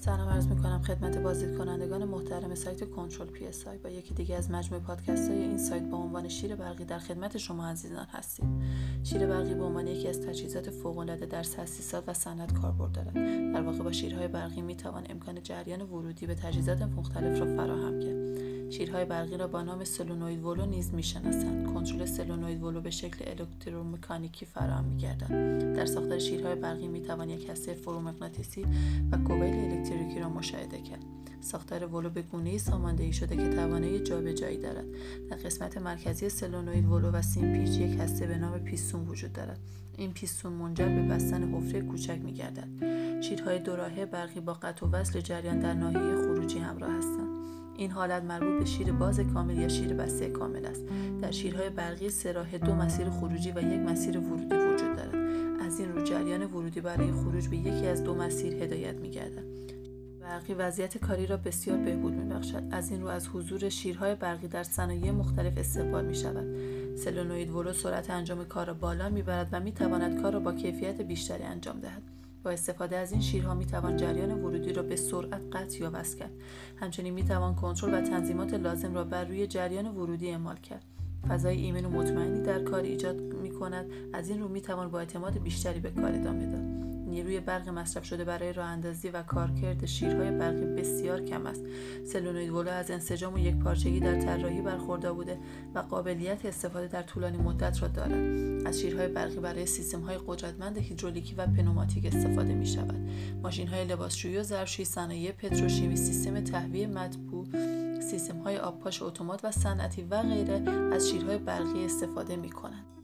سلام عرض می کنم خدمت بازدید کنندگان محترم سایت کنترل PSI. با یکی دیگه از مجموعه پادکست های این سایت با عنوان شیر برقی در خدمت شما عزیزان هستیم. شیر برقی به عنوان یکی از تجهیزات فوق العاده در تاسیسات و صنعت کاربرد دارد. در واقع با شیرهای برقی می توان امکان جریان ورودی به تجهیزات مختلف را فراهم کرد. شیرهای برقی را با نام solenoid valve نیز می‌شناسند. کنترل solenoid valve به شکل الکترومکانیکی فراهم میگردد. در ساختار شیرهای برقی می‌توان یک هسته فرومغناطیسی و کوبیل الکتریکی را مشاهده کرد. ساختار ولو به گونه‌ای ساماندهی شده که توانایی جابجایی دارد. در قسمت مرکزی سلونوید ولو و سیم پیچ یک هسته به نام پیستون وجود دارد. این پیستون منجر به بستن حفره کوچک میگردد. شیرهای دوراهه برقی با قطع و وصل جریان در ناحیه خروجی همراه هستند. این حالت مربوط به شیر باز کامل یا شیر بسته کامل است. در شیرهای برقی سراح دو مسیر خروجی و یک مسیر ورودی وجود دارد. از این رو جریان ورودی برای خروج به یکی از دو مسیر هدایت میگردد. برقی وضعیت کاری را بسیار بهبود میبخشد. از این رو از حضور شیرهای برقی در صنایع مختلف استقبال می شود سلونوید ولو سرعت انجام کار را بالا می‌برد و می‌تواند کار را با کیفیت بیشتری انجام دهد. با استفاده از این شیرها می توان جریان ورودی را به سرعت قطع یا وصل کرد. همچنین می توان کنترل و تنظیمات لازم را بر روی جریان ورودی اعمال کرد. فضای ایمن و مطمئنی در کار ایجاد می کند از این رو می توان با اعتماد بیشتری به کار ادامه داد. نیروی برق مصرف شده برای راه اندازی و کارکرد شیرهای برقی بسیار کم است. سلونوید ولو از انسجام و یک پارچگی در طراحی برخوردار بوده و قابلیت استفاده در طولانی مدت را دارد. از شیرهای برقی برای سیستم های قدرتمند هیدرولیکی و پنوماتیک استفاده می شود ماشین های لباسشویی و ظرفشویی صنایع پتروشیمی سیستم تهویه مطبوع سیستم های آبپاش اتومات و صنعتی و غیره از شیرهای برقی استفاده می کنند